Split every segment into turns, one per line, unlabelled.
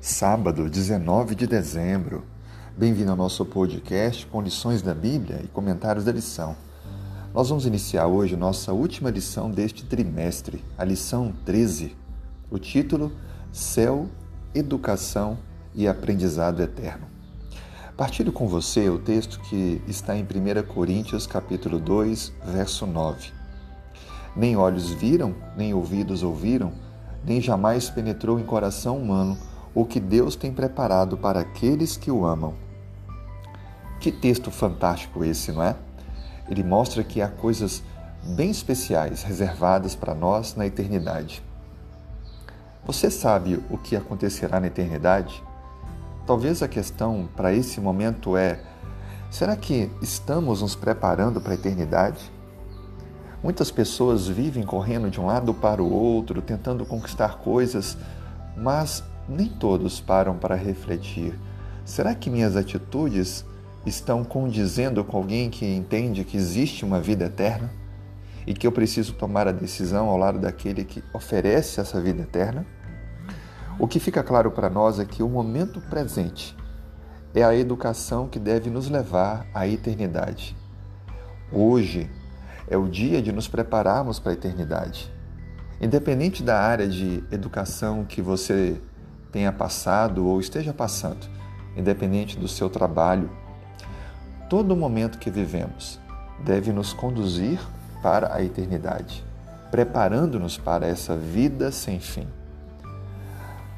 Sábado, 19 de dezembro. Bem-vindo ao nosso podcast com lições da Bíblia e comentários da lição. Nós vamos iniciar hoje nossa última lição deste trimestre, a lição 13. O título: Céu, Educação e Aprendizado Eterno. Partilho com você o texto que está em 1 Coríntios capítulo 2, verso 9. Nem olhos viram, nem ouvidos ouviram, nem jamais penetrou em coração humano o que Deus tem preparado para aqueles que o amam. Que texto fantástico esse, não é? Ele mostra que há coisas bem especiais reservadas para nós na eternidade. Você sabe o que acontecerá na eternidade? Talvez a questão para esse momento é: será que estamos nos preparando para a eternidade? Muitas pessoas vivem correndo de um lado para o outro, tentando conquistar coisas, mas nem todos param para refletir: será que minhas atitudes estão condizendo com alguém que entende que existe uma vida eterna e que eu preciso tomar a decisão ao lado daquele que oferece essa vida eterna? O que fica claro para nós é que o momento presente é a educação que deve nos levar à eternidade. Hoje é o dia de nos prepararmos para a eternidade. Independente da área de educação que você tenha passado ou esteja passando, independente do seu trabalho, todo momento que vivemos deve nos conduzir para a eternidade, preparando-nos para essa vida sem fim.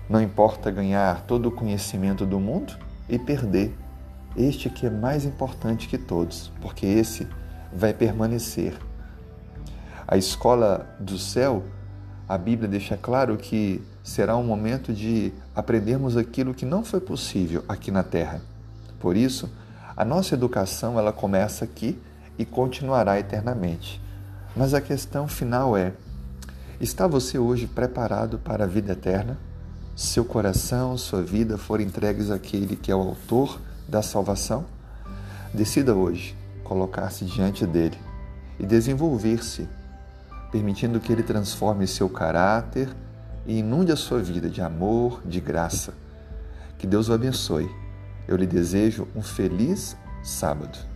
Não importa ganhar todo o conhecimento do mundo e perder este que é mais importante que todos, porque esse vai permanecer. A escola do céu a Bíblia deixa claro que será um momento de aprendermos aquilo que não foi possível aqui na Terra. Por isso, a nossa educação ela começa aqui e continuará eternamente. Mas a questão final é: está você hoje preparado para a vida eterna? Seu coração, sua vida foram entregues àquele que é o autor da salvação? Decida hoje colocar-se diante dele e desenvolver-se permitindo que Ele transforme seu caráter e inunde a sua vida de amor, de graça. Que Deus o abençoe. Eu lhe desejo um feliz sábado.